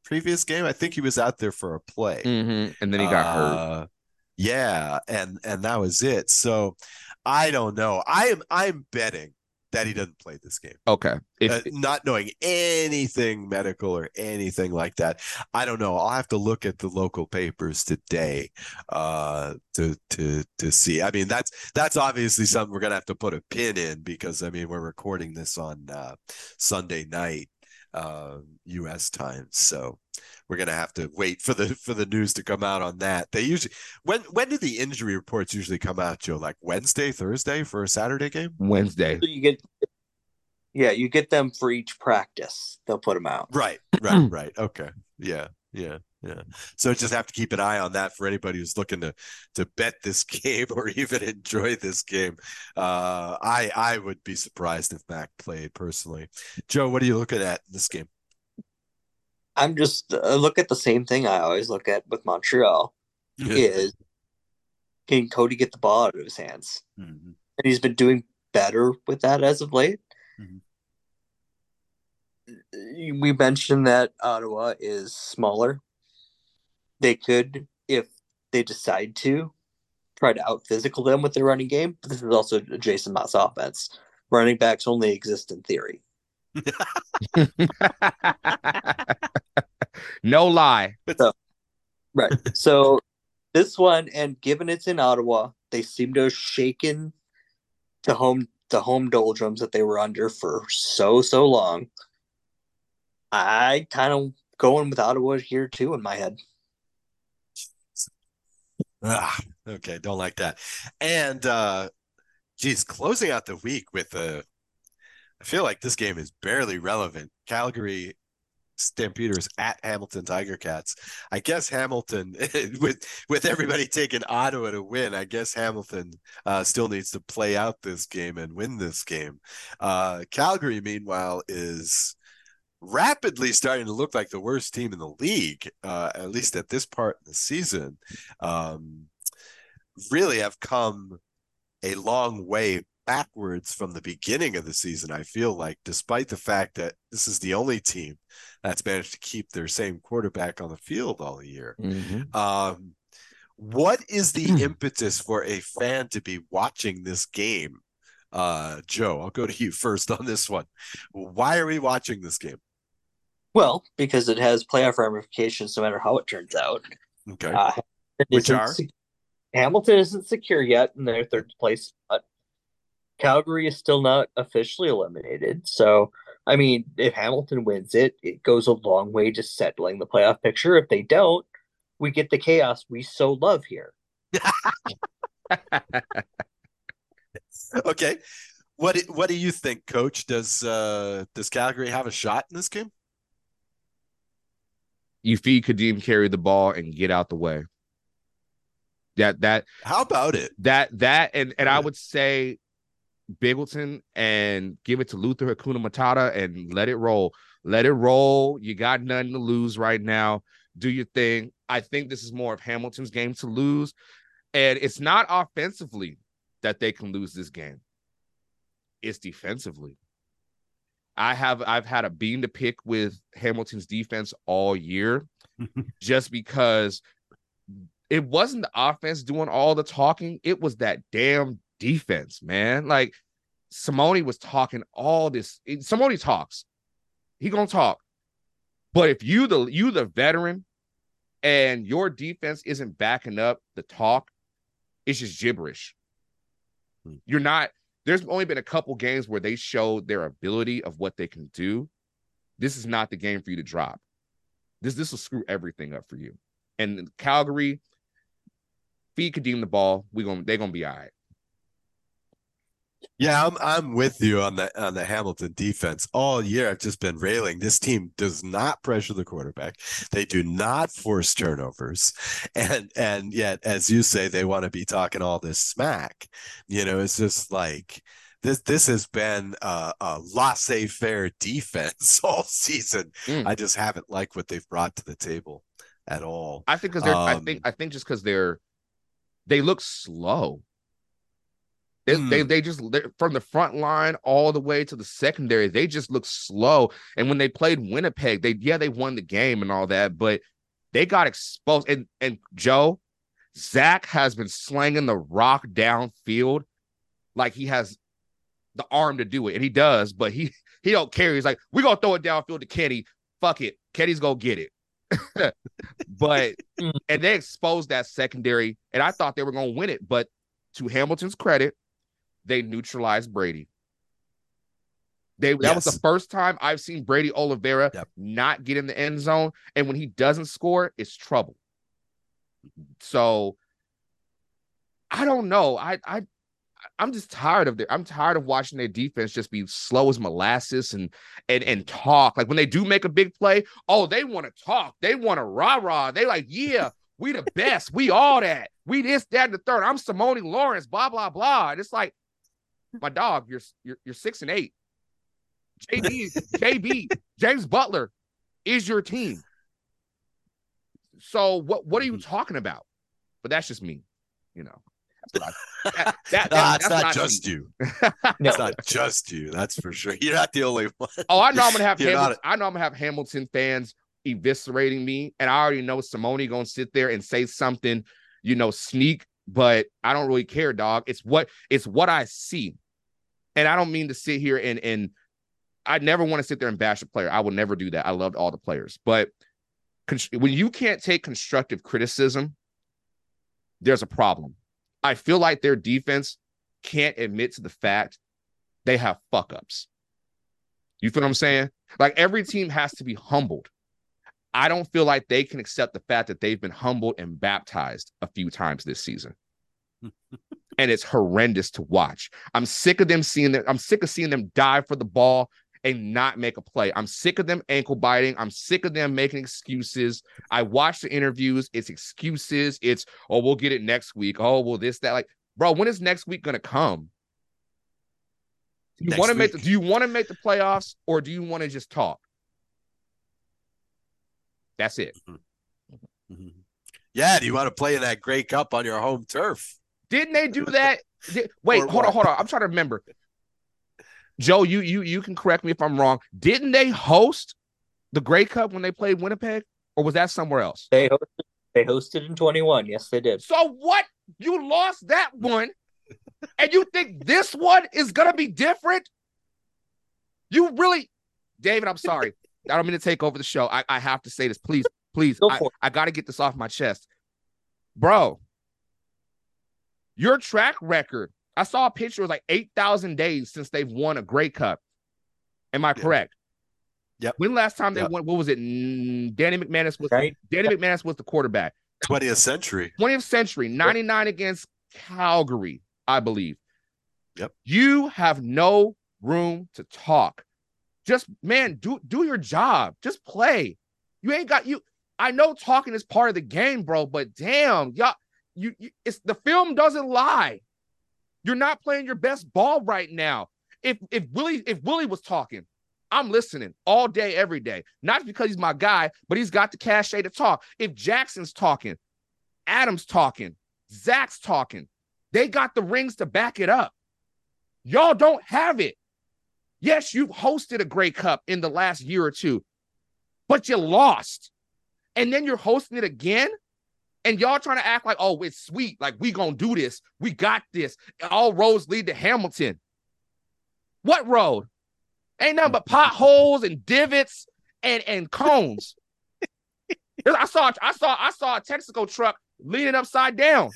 previous game? I think he was out there for a play. Mm-hmm. And then he got uh, hurt. Yeah, and and that was it. So I don't know. I am I'm betting that he doesn't play this game. Okay. If, uh, not knowing anything medical or anything like that. I don't know. I'll have to look at the local papers today uh, to to to see. I mean, that's that's obviously something we're gonna have to put a pin in because I mean we're recording this on uh, Sunday night uh, U.S. time, so we're gonna have to wait for the for the news to come out on that. They usually when when do the injury reports usually come out, Joe? Like Wednesday, Thursday for a Saturday game? Wednesday. So you get yeah, you get them for each practice. They'll put them out. Right, right, right. Okay. Yeah, yeah, yeah. So just have to keep an eye on that for anybody who's looking to to bet this game or even enjoy this game. Uh, I I would be surprised if Mack played personally. Joe, what are you looking at in this game? I'm just uh, look at the same thing I always look at with Montreal is can Cody get the ball out of his hands? Mm-hmm. And he's been doing better with that as of late. Mm-hmm. We mentioned that Ottawa is smaller. They could, if they decide to, try to out physical them with their running game. But this is also a Jason Maas offense. Running backs only exist in theory. no lie. So, right. So this one, and given it's in Ottawa, they seem to have shaken the home the home doldrums that they were under for so so long. I kind of going with Ottawa here too in my head. Ah, okay, don't like that. And uh geez, closing out the week with a I feel like this game is barely relevant. Calgary Stampeders at Hamilton Tiger Cats. I guess Hamilton, with with everybody taking Ottawa to win, I guess Hamilton uh, still needs to play out this game and win this game. Uh, Calgary, meanwhile, is rapidly starting to look like the worst team in the league, uh, at least at this part of the season. Um, really have come a long way backwards from the beginning of the season. I feel like, despite the fact that this is the only team that's managed to keep their same quarterback on the field all year. Mhm. Um, what is the impetus for a fan to be watching this game? Uh, Joe, I'll go to you first on this one. Why are we watching this game? Well, because it has playoff ramifications no matter how it turns out. Okay. Uh, Which are? sec- Hamilton isn't secure yet in their third place, but Calgary is still not officially eliminated. So, I mean, if Hamilton wins it, it goes a long way to settling the playoff picture. If they don't, we get the chaos we so love here. okay. What do- what do you think, Coach? Does uh does Calgary have a shot in this game? You feed Ka'Deem Carey the ball and get out the way. That that How about it? that that and and I would say Bigleton and give it to Luther Hakuna Matata and let it roll. Let it roll. You got nothing to lose right now. Do your thing. I think this is more of Hamilton's game to lose. And it's not offensively that they can lose this game. It's defensively. I have I've had a bean to pick with Hamilton's defense all year just because it wasn't the offense doing all the talking, it was that damn defense, man. Like Simoni was talking all this. Simoni talks. He gonna talk. But if you the you the veteran and your defense isn't backing up the talk, it's just gibberish. Hmm. You're not there's only been a couple games where they showed their ability of what they can do. This is not the game for you to drop. This this will screw everything up for you. And Calgary, feed Ka'Deem the ball. We gonna they're gonna be all right. Yeah, I'm I'm with you on the on the Hamilton defense. All year I've just been railing. This team does not pressure the quarterback. They do not force turnovers. And and yet, as you say, they want to be talking all this smack. You know, it's just like this this has been a, a laissez-faire defense all season. Mm. I just haven't liked what they've brought to the table at all. I think because they're I Um, think I think just because they're they look slow. They, Hmm. they they just from the front line all the way to the secondary, they just look slow. And when they played Winnipeg, they yeah they won the game and all that, but they got exposed. And and Joe, Zach has been slanging the rock downfield like he has the arm to do it, and he does, but he he don't care. He's like, we're gonna throw it downfield to Kenny. Fuck it, Kenny's gonna get it. but Mm. and they exposed that secondary, and I thought they were gonna win it, but to Hamilton's credit, they neutralized Brady. They that was the first time I've seen Brady Oliveira Yep. not get in the end zone, and when he doesn't score, it's trouble. So I don't know. I I I'm just tired of their I'm tired of watching their defense just be slow as molasses and and and talk. Like when they do make a big play, oh, they want to talk. They want to rah-rah. They like, yeah, we the best. We all that. We this, that, and the third. I'm Simoni Lawrence, blah, blah, blah. And it's like, my dog, you're you're you're six and eight. JB, JB, James Butler is your team. So what what are you mm-hmm. talking about? But that's just me, you know. That's I, that, that, that- that's not just see. you. It's not just you. That's for sure. You're not the only one. Oh, I know I'm gonna have Hamilton, not I know I'm gonna have Hamilton fans eviscerating me, and I already know Simoni gonna sit there and say something, you know, sneak. But I don't really care, dog. It's what it's what I see, and I don't mean to sit here and and I never want to sit there and bash a player. I will never do that. I loved all the players, but when you can't take constructive criticism, there's a problem. I feel like their defense can't admit to the fact they have fuck ups. You feel what I'm saying? Like every team has to be humbled. I don't feel like they can accept the fact that they've been humbled and baptized a few times this season. and it's horrendous to watch. I'm sick of them seeing them. I'm sick of seeing them dive for the ball and not make a play. I'm sick of them ankle biting. I'm sick of them making excuses. I watch the interviews. It's excuses. It's, oh, we'll get it next week. Oh, well, this, that. Like, bro, when is next week gonna come? Do you want to make the, do you want to make the playoffs or do you want to just talk? That's it. Mm-hmm. mm-hmm. Yeah, do you want to play in that Grey Cup on your home turf? Didn't they do that? Did, wait, hold on, hold on. I'm trying to remember. Joe, you you you can correct me if I'm wrong. Didn't they host the Grey Cup when they played Winnipeg, or was that somewhere else? They hosted, they hosted in 21. Yes, they did. So what? You lost that one, and you think this one is gonna be different? You really, David? I'm sorry. I don't mean to take over the show. I, I have to say this, please, please. I, I got to get this off my chest, bro. Your track record I saw a picture. It was like eight thousand days since they've won a Grey Cup. Am I yeah. correct? Yep. When last time they yep. won? What was it? Danny McManus was right. Danny McManus was the quarterback. 20th century. 20th century. 99 yep. against Calgary, I believe. Yep. You have no room to talk. Just man, do do your job. Just play. You ain't got you. I know talking is part of the game, bro, but damn, y'all, you, you it's the film doesn't lie. You're not playing your best ball right now. If if Willie if Willie was talking, I'm listening all day, every day. Not because he's my guy, but he's got the cachet to talk. If Jackson's talking, Adams talking, Zach's talking, they got the rings to back it up. Y'all don't have it. Yes, you've hosted a Grey Cup in the last year or two, but you lost. And then you're hosting it again and y'all trying to act like, oh, it's sweet. Like, we gonna do this. We got this. All roads lead to Hamilton. What road? Ain't nothing but potholes and divots and, and cones. I saw I saw I saw a Texaco truck leaning upside down.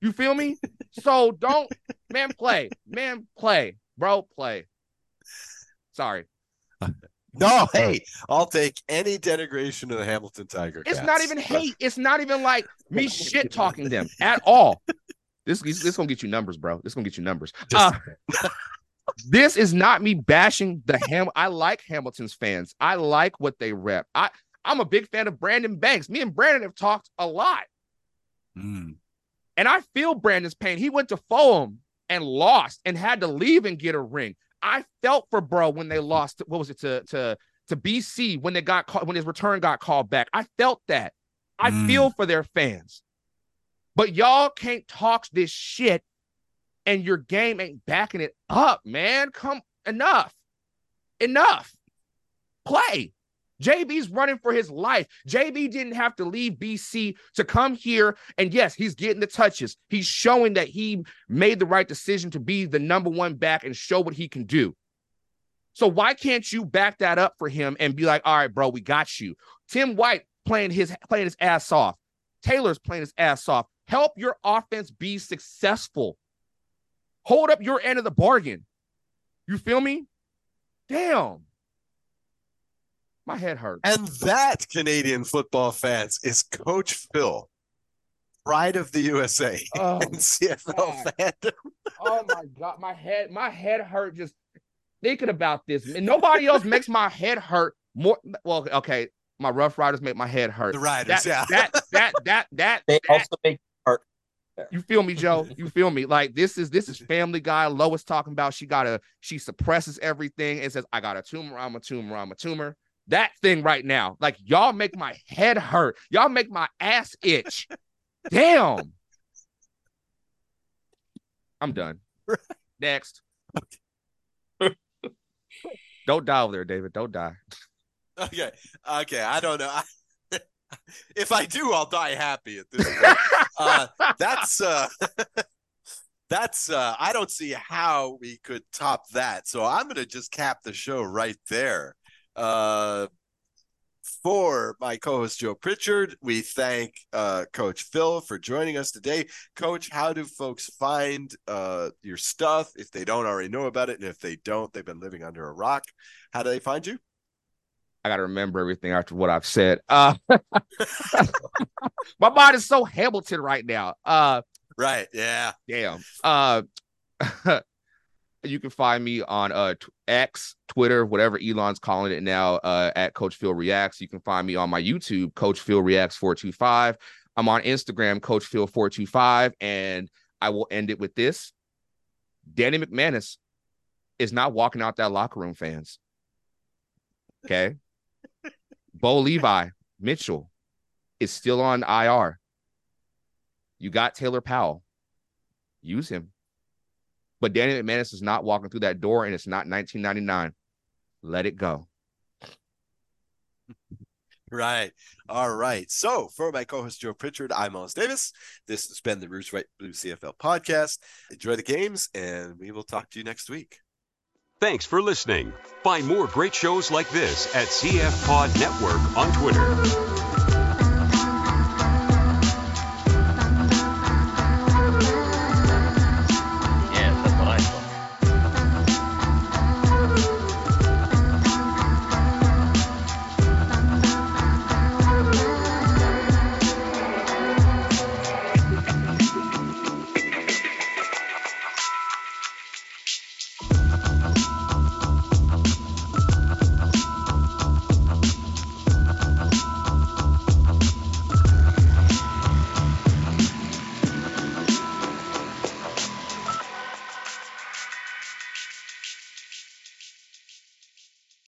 You feel me? So don't man play. Man play. Bro, play. Sorry. No, hey, I'll take any denigration of the Hamilton Tiger. It's not even hate. It's not even like me shit talking them at all. This this gonna get you numbers, bro. This gonna get you numbers. Uh, this is not me bashing the Ham. I like Hamilton's fans. I like what they rep. I I'm a big fan of Brandon Banks. Me and Brandon have talked a lot, mm. and I feel Brandon's pain. He went to Fulham and lost and had to leave and get a ring. I felt for bro when they lost. What was it to to to BC when they got called when his return got called back? I felt that. I mm. feel for their fans, but y'all can't talk this shit, and your game ain't backing it up, man. Come enough, enough. Play. JB's running for his life. JB didn't have to leave BC to come here. And yes, he's getting the touches. He's showing that he made the right decision to be the number one back and show what he can do. So why can't you back that up for him and be like, all right, bro, we got you. Tim White playing his playing his ass off. Taylor's playing his ass off. Help your offense be successful. Hold up your end of the bargain. You feel me? Damn. My head hurts. And that, Canadian football fans, is Coach Phil, pride of the USA oh, and CFL God. fandom. oh my God, my head, my head hurt just thinking about this. And nobody else makes my head hurt more. Well, okay, my Roughriders make my head hurt. The Riders, that, yeah. That that that that. They that, also make hurt. You feel me, Joe? You feel me? Like this is this is Family Guy. Lois talking about she got a she suppresses everything and says I got a tumor. I'm a tumor. I'm a tumor that thing right now. Like y'all make my head hurt. Y'all make my ass itch. Damn. I'm done. Next. Don't die over there, David. Don't die. Okay. Okay. I don't know. I, if I do, I'll die happy at this point. uh, that's uh that's uh I don't see how we could top that. So I'm gonna just cap the show right there. Uh, for my co-host Joe Pritchard, we thank uh, Coach Phil for joining us today. Coach, how do folks find uh, your stuff if they don't already know about it, and if they don't, they've been living under a rock? How do they find you? I got to remember everything after what I've said. Uh, my mind is so Hamilton right now. Uh, right. Yeah. Damn. Uh, you can find me on uh X, Twitter, whatever Elon's calling it now, uh, at Coach Phil Reacts. You can find me on my YouTube, Coach Phil Reacts 425. I'm on Instagram, Coach Phil 425, and I will end it with this. Danny McManus is not walking out that locker room, fans. Okay. Bo Levi Mitchell is still on IR. You got Taylor Powell. Use him. But Danny McManus is not walking through that door, and it's not 1999. Let it go. Right. All right. So for my co-host Joe Pritchard, I'm Os Davis. This has been the Rouge White Blue CFL podcast. Enjoy the games, and we will talk to you next week. Thanks for listening. Find more great shows like this at CF Pod Network on Twitter.